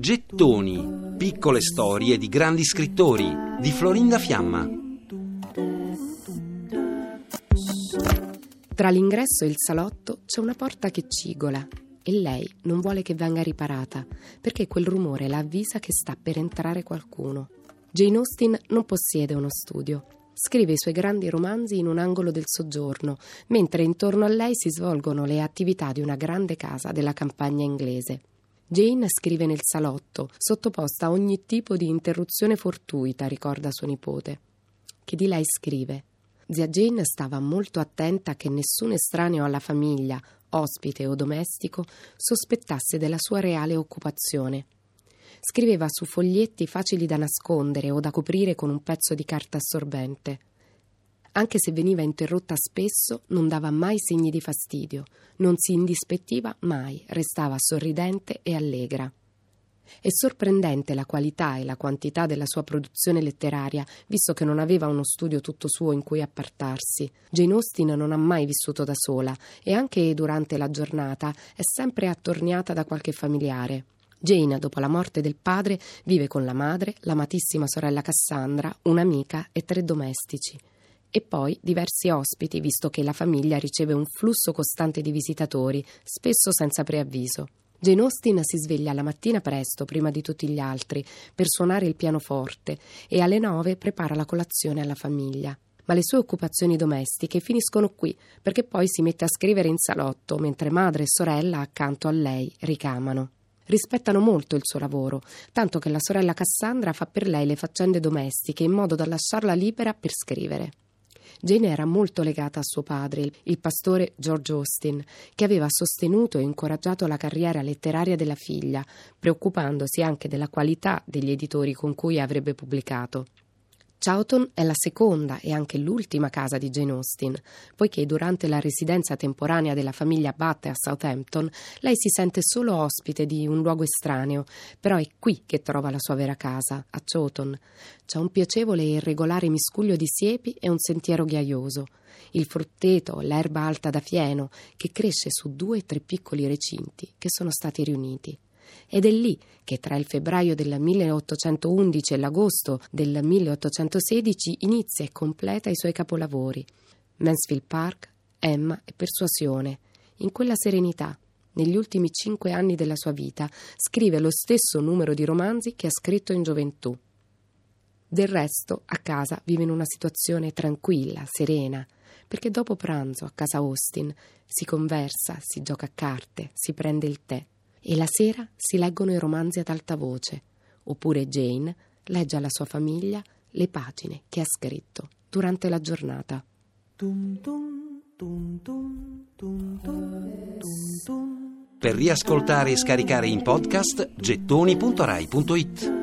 Gettoni, piccole storie di grandi scrittori di Florinda Fiamma. Tra l'ingresso e il salotto c'è una porta che cigola e lei non vuole che venga riparata perché quel rumore la avvisa che sta per entrare qualcuno. Jane Austen non possiede uno studio. Scrive i suoi grandi romanzi in un angolo del soggiorno, mentre intorno a lei si svolgono le attività di una grande casa della campagna inglese. Jane scrive nel salotto, sottoposta a ogni tipo di interruzione fortuita, ricorda suo nipote. Che di lei scrive. Zia Jane stava molto attenta che nessun estraneo alla famiglia, ospite o domestico, sospettasse della sua reale occupazione. Scriveva su foglietti facili da nascondere o da coprire con un pezzo di carta assorbente. Anche se veniva interrotta spesso, non dava mai segni di fastidio, non si indispettiva mai, restava sorridente e allegra. È sorprendente la qualità e la quantità della sua produzione letteraria, visto che non aveva uno studio tutto suo in cui appartarsi. Jane Austen non ha mai vissuto da sola e anche durante la giornata è sempre attorniata da qualche familiare. Jane, dopo la morte del padre, vive con la madre, l'amatissima sorella Cassandra, un'amica e tre domestici. E poi diversi ospiti, visto che la famiglia riceve un flusso costante di visitatori, spesso senza preavviso. Jane Austen si sveglia la mattina presto, prima di tutti gli altri, per suonare il pianoforte e alle nove prepara la colazione alla famiglia. Ma le sue occupazioni domestiche finiscono qui, perché poi si mette a scrivere in salotto, mentre madre e sorella accanto a lei ricamano. Rispettano molto il suo lavoro, tanto che la sorella Cassandra fa per lei le faccende domestiche in modo da lasciarla libera per scrivere. Jane era molto legata a suo padre, il pastore George Austin, che aveva sostenuto e incoraggiato la carriera letteraria della figlia, preoccupandosi anche della qualità degli editori con cui avrebbe pubblicato. Chawton è la seconda e anche l'ultima casa di Jane Austen, poiché durante la residenza temporanea della famiglia Batte a Southampton lei si sente solo ospite di un luogo estraneo, però è qui che trova la sua vera casa, a Chawton. C'è un piacevole e irregolare miscuglio di siepi e un sentiero ghiaioso. Il frutteto, l'erba alta da fieno, che cresce su due o tre piccoli recinti che sono stati riuniti. Ed è lì che tra il febbraio del 1811 e l'agosto del 1816 inizia e completa i suoi capolavori. Mansfield Park, Emma e Persuasione. In quella serenità, negli ultimi cinque anni della sua vita, scrive lo stesso numero di romanzi che ha scritto in gioventù. Del resto, a casa vive in una situazione tranquilla, serena, perché dopo pranzo a casa Austin si conversa, si gioca a carte, si prende il tè e la sera si leggono i romanzi ad alta voce, oppure Jane legge alla sua famiglia le pagine che ha scritto durante la giornata. Per riascoltare e scaricare in podcast gettoni.rai.it